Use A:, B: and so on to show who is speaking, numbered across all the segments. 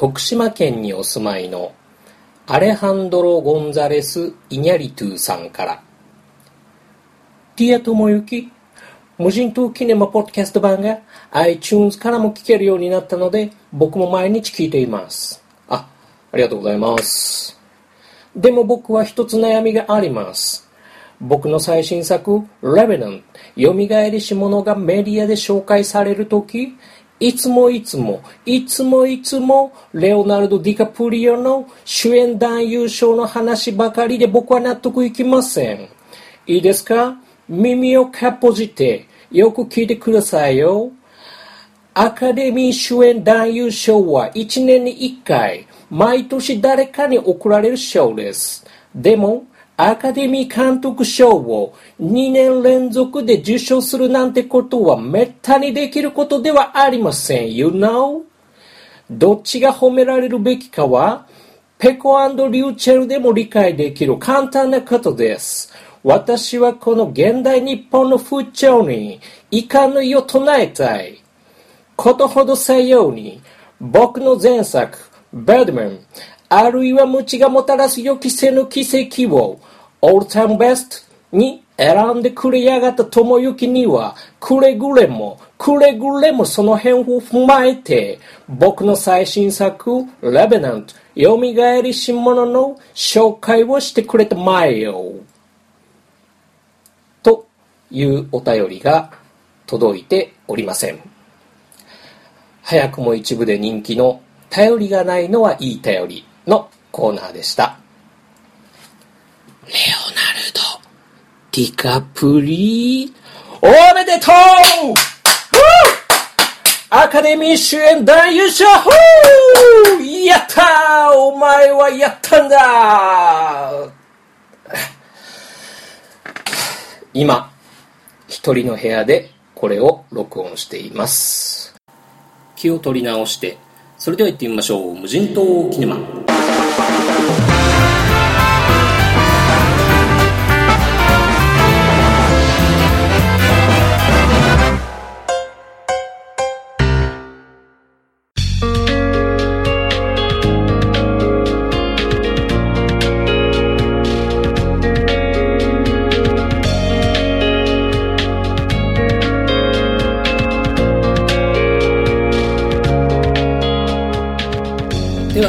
A: 徳島県にお住まいのアレハンドロ・ゴンザレス・イニャリトゥさんから。ティア友之無人島キネマポッドキャスト版が iTunes からも聞けるようになったので僕も毎日聞いています。あありがとうございます。でも僕は一つ悩みがあります。僕の最新作、レベナン、蘇りし者がメディアで紹介されるとき、いつもいつも、いつもいつも、レオナルド・ディカプリオの主演男優賞の話ばかりで僕は納得いきません。いいですか？耳をかっぽじて、よく聞いてくださいよ。アカデミー主演男優賞は1年に1回、毎年誰かに贈られる賞です。でも、アカデミー監督賞を2年連続で受賞するなんてことはめったにできることではありません。You know? どっちが褒められるべきかは、ペコリューチェルでも理解できる簡単なことです。私はこの現代日本の風潮に遺憾の意を唱えたい。ことほどさように、僕の前作、ベドメン、あるいは無知がもたらす予期せぬ奇跡を、オールタイムベストに選んでくれやがった友行には、くれぐれも、くれぐれもその辺を踏まえて、僕の最新作、レベナント、蘇りし者の紹介をしてくれたまえよ。というお便りが届いておりません。早くも一部で人気の頼りがないのはいい頼りのコーナーでした。レオナルド・ディカプリおめでとうアカデミー主演男優賞やったーお前はやったんだ今、一人の部屋でこれを録音しています。気を取り直して、それでは行ってみましょう。無人島キネマ。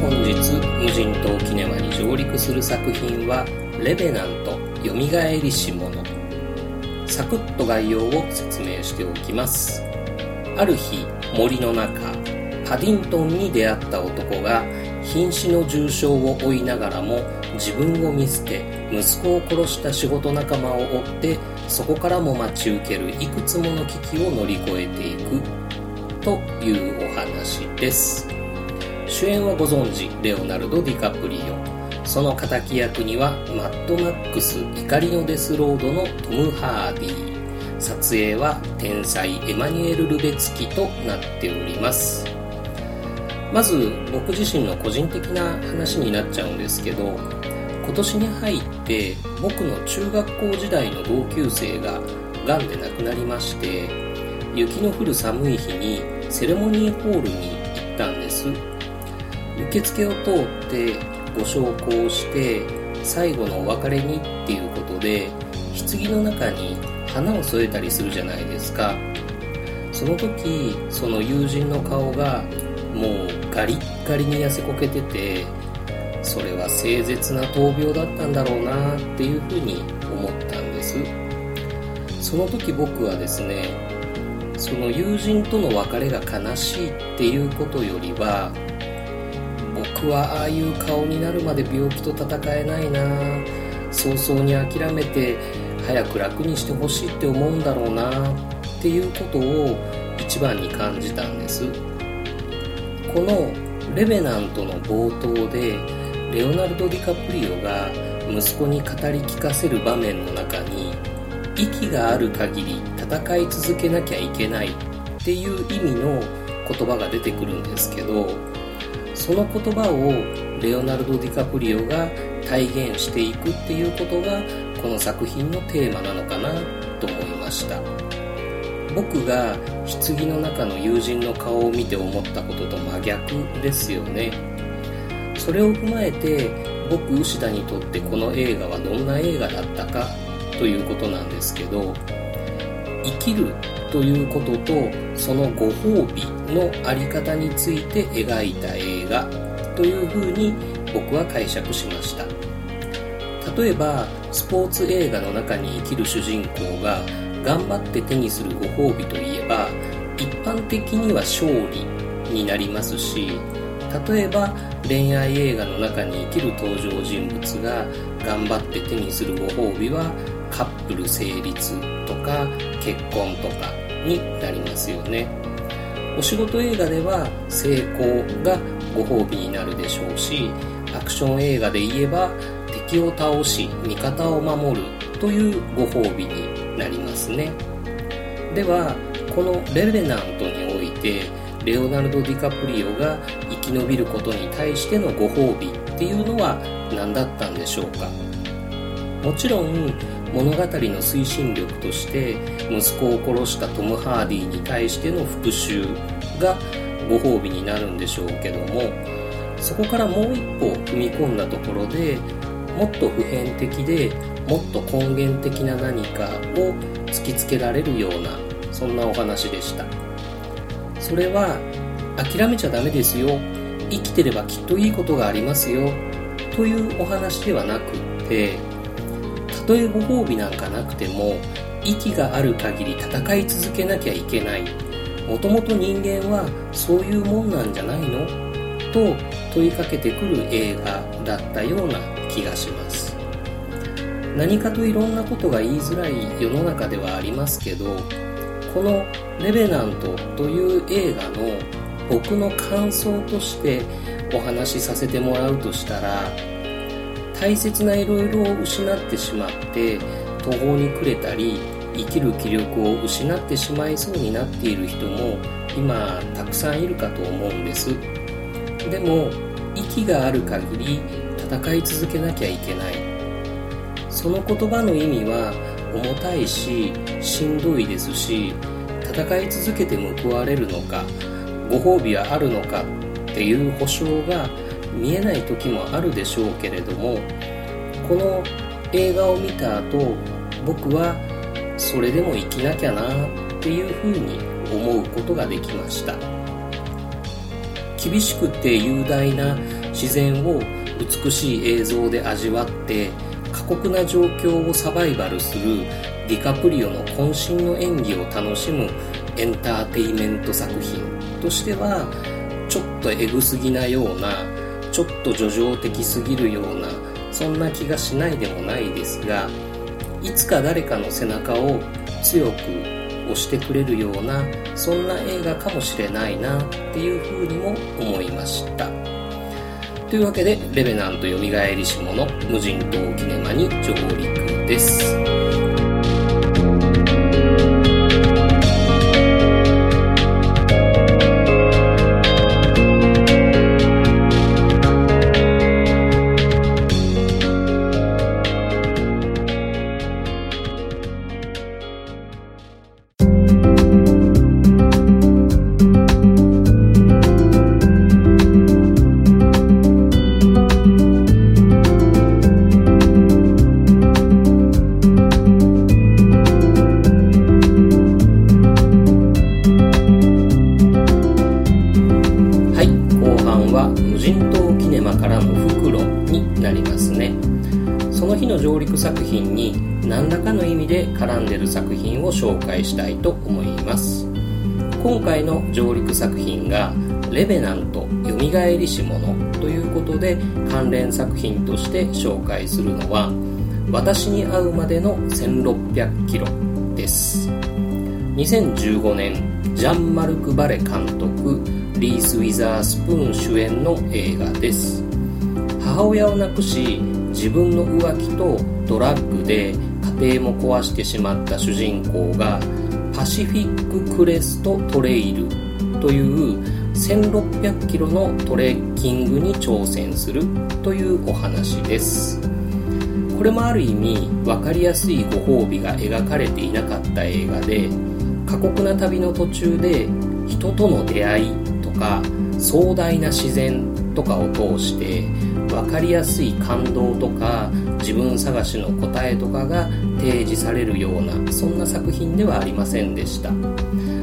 A: 本日無人島キネマに上陸する作品は「レベナントよみがえりし者」サクッと概要を説明しておきます。ある日森の中パディントンに出会った男が瀕死の重傷を負いながらも自分を見捨て息子を殺した仕事仲間を追ってそこからも待ち受けるいくつもの危機を乗り越えていく。というお話です。主演はご存知レオナルド・ディカプリオ。その敵役にはマッドマックス怒りのデスロードのトム・ハーディ。撮影は天才エマニュエル・ルベツキとなっております。まず僕自身の個人的な話になっちゃうんですけど今年に入って僕の中学校時代の同級生ががんで亡くなりまして雪の降る寒い日にセレモニーホールに行ったんです。受付を通ってご焼香して最後のお別れにっていうことで棺の中に花を添えたりするじゃないですか。その時その友人の顔がもうガリッガリに痩せこけててそれは凄絶な闘病だったんだろうなっていうふうに思ったんです。その時僕はですねその友人との別れが悲しいっていうことよりは僕はああいう顔になるまで病気と戦えないな。早々に諦めて早く楽にしてほしいって思うんだろうな。っていうことを一番に感じたんです。この「レベナント」の冒頭でレオナルド・ディカプリオが息子に語り聞かせる場面の中に息がある限り戦い続けなきゃいけないっていう意味の言葉が出てくるんですけどその言葉をレオナルド・ディカプリオが体現していくっていうことがこの作品のテーマなのかなと思いました。僕が棺の中の友人の顔を見て思ったことと真逆ですよね。それを踏まえて僕牛田にとってこの映画はどんな映画だったかということなんですけど生きるということとそのご褒美のあり方について描いた映画というふうに僕は解釈しました。例えばスポーツ映画の中に生きる主人公が頑張って手にするご褒美といえば一般的には勝利になりますし例えば恋愛映画の中に生きる登場人物が頑張って手にするご褒美はカップル成立とか結婚とか。になりますよね。お仕事映画では成功がご褒美になるでしょうしアクション映画で言えば敵を倒し味方を守るというご褒美になりますね。ではこの「レベナント」においてレオナルド・ディカプリオが生き延びることに対してのご褒美っていうのは何だったんでしょうか？もちろん物語の推進力として息子を殺したトム・ハーディに対しての復讐がご褒美になるんでしょうけどもそこからもう一歩踏み込んだところでもっと普遍的でもっと根源的な何かを突きつけられるようなそんなお話でした。それは諦めちゃダメですよ。生きてればきっといいことがありますよ。というお話ではなくてとえご褒美なんかなくても息がある限り戦い続けなきゃいけない。もともと人間はそういうもんなんじゃないの？と問いかけてくる映画だったような気がします。何かといろんなことが言いづらい世の中ではありますけどこの「レベナント」という映画の僕の感想としてお話しさせてもらうとしたら大切ないろいろを失ってしまって途方に暮れたり生きる気力を失ってしまいそうになっている人も今たくさんいるかと思うんです。でも息がある限り戦い続けなきゃいけない。その言葉の意味は重たいししんどいですし戦い続けて報われるのかご褒美はあるのかっていう保証が見えない時もあるでしょうけれどもこの映画を見た後僕はそれでも生きなきゃなっていうふうに思うことができました。厳しくて雄大な自然を美しい映像で味わって過酷な状況をサバイバルするディカプリオの渾身の演技を楽しむエンターテイメント作品としてはちょっとエグすぎなようなちょっと叙情的すぎるようなそんな気がしないでもないですがいつか誰かの背中を強く押してくれるようなそんな映画かもしれないなっていうふうにも思いました。というわけで「レベナントよみがえりし者無人島キネマ」に上陸です。は無人島キネマからの袋になりますね。その日の上、陸作品に何らかの意味で絡んでる作品を紹介したいと思います今回の上陸作品が「レベナントよみがえりし者」ということで関連作品として紹介するのは「私に会うまでの1600キロ」です2015年ジャン・マルク・バレ監督リース・ウィザースプーン主演の映画です。母親を亡くし自分の浮気とドラッグで家庭も壊してしまった主人公がパシフィッククレストトレイルという1600キロのトレッキングに挑戦するというお話です。これもある意味分かりやすいご褒美が描かれていなかった映画で過酷な旅の途中で人との出会いとか壮大な自然とかを通して分かりやすい感動とか自分探しの答えとかが提示されるようなそんな作品ではありませんでした。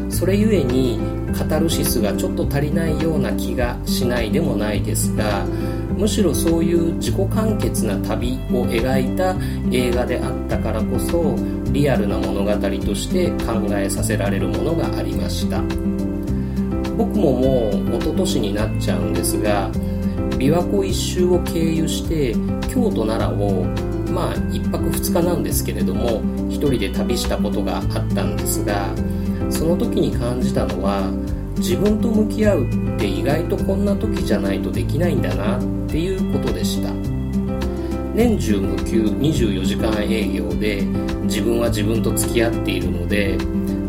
A: それゆえにカタルシスがちょっと足りないような気がしないでもないですがむしろそういう自己完結な旅を描いた映画であったからこそリアルな物語として考えさせられるものがありました。僕ももう一昨年になっちゃうんですが琵琶湖一周を経由して京都奈良をまあ1泊2日なんですけれども1人で旅したことがあったんですがその時に感じたのは自分と向き合うって意外とこんな時じゃないとできないんだなっていうことでした。年中無休24時間営業で自分は自分と付き合っているので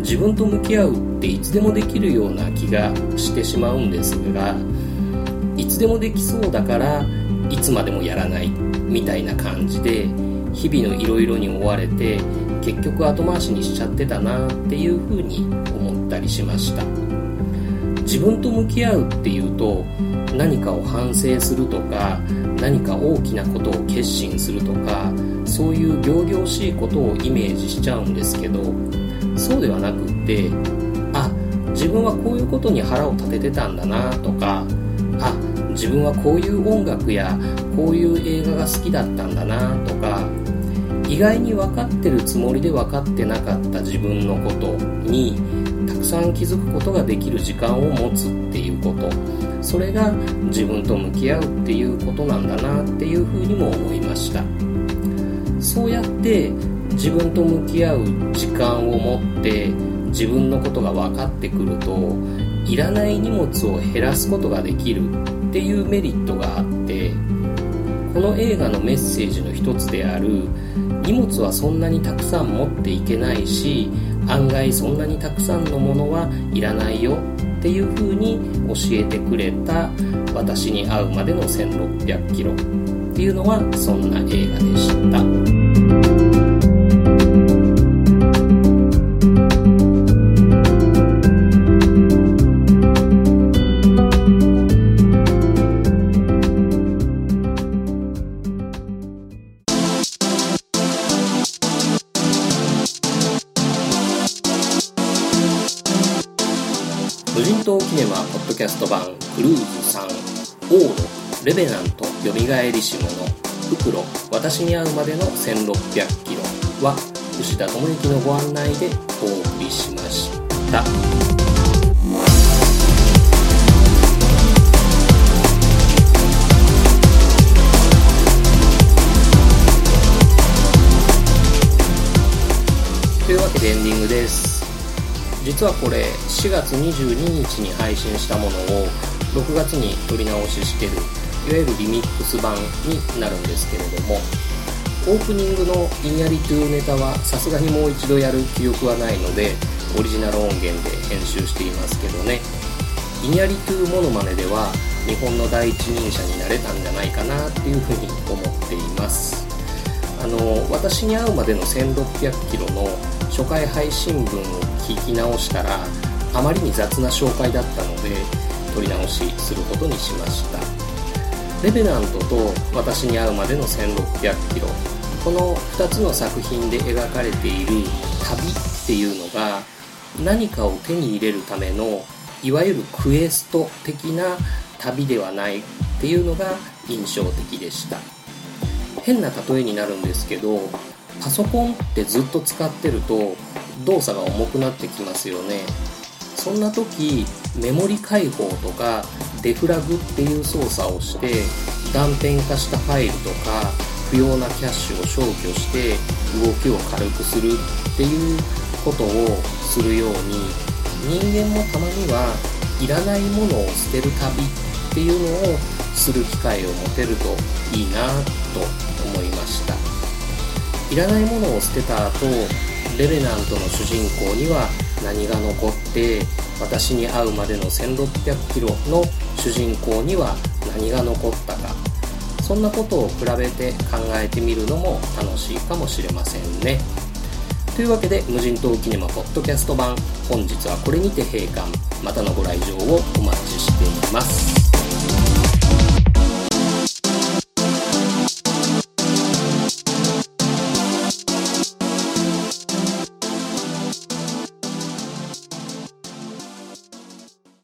A: 自分と向き合うっていつでもできるような気がしてしまうんですがいつでもできそうだからいつまでもやらないみたいな感じで日々のいろいろに追われて結局後回しにしちゃってたなっていうふうに思ったりしました。自分と向き合うっていうと何かを反省するとか何か大きなことを決心するとかそういう仰々しいことをイメージしちゃうんですけどそうではなくってあ自分はこういうことに腹を立ててたんだなとかあ自分はこういう音楽やこういう映画が好きだったんだなとか意外に分かってるつもりで分かってなかった自分のことにたくさん気づくことができる時間を持つっていうこと。それが自分と向き合うっていうことなんだなっていうふうにも思いました。そうやって自分と向き合う時間を持って自分のことが分かってくるといらない荷物を減らすことができるっていうメリットがあってこの映画のメッセージの一つである荷物はそんなにたくさん持っていけないし案外そんなにたくさんのものはいらないよっていう風に教えてくれた私に会うまでの1600キロっていうのはそんな映画でした。私に会うまでの1600キロは牛田智之のご案内でお送りしました。というわけでエンディングです。実はこれ4月22日に配信したものを6月に撮り直ししてるいわゆるリミックス版になるんですけれどもオープニングのインヤリトゥネタはさすがにもう一度やる記憶はないのでオリジナル音源で編集していますけどね。インヤリトゥモノマネでは日本の第一人者になれたんじゃないかなっていうふうに思っています。あの私に会うまでの1600キロの初回配信分を聞き直したらあまりに雑な紹介だったので撮り直しすることにしました。レベナントと私に会うまでの1600キロ。この2つの作品で描かれている旅っていうのが何かを手に入れるためのいわゆるクエスト的な旅ではないっていうのが印象的でした。変な例えになるんですけどパソコンってずっと使ってると動作が重くなってきますよね。そんな時メモリ解放とかデフラグっていう操作をして断片化したファイルとか不要なキャッシュを消去して動きを軽くするっていうことをするように人間もたまにはいらないものを捨てる旅っていうのをする機会を持てるといいなと思いました。いらないものを捨てた後レベナントの主人公には何が残って私に会うまでの1600キロの主人公には何が残ったか。そんなことを比べて考えてみるのも楽しいかもしれませんね。というわけで無人島キネマポッドキャスト版本日はこれにて閉館。またのご来場をお待ちしています。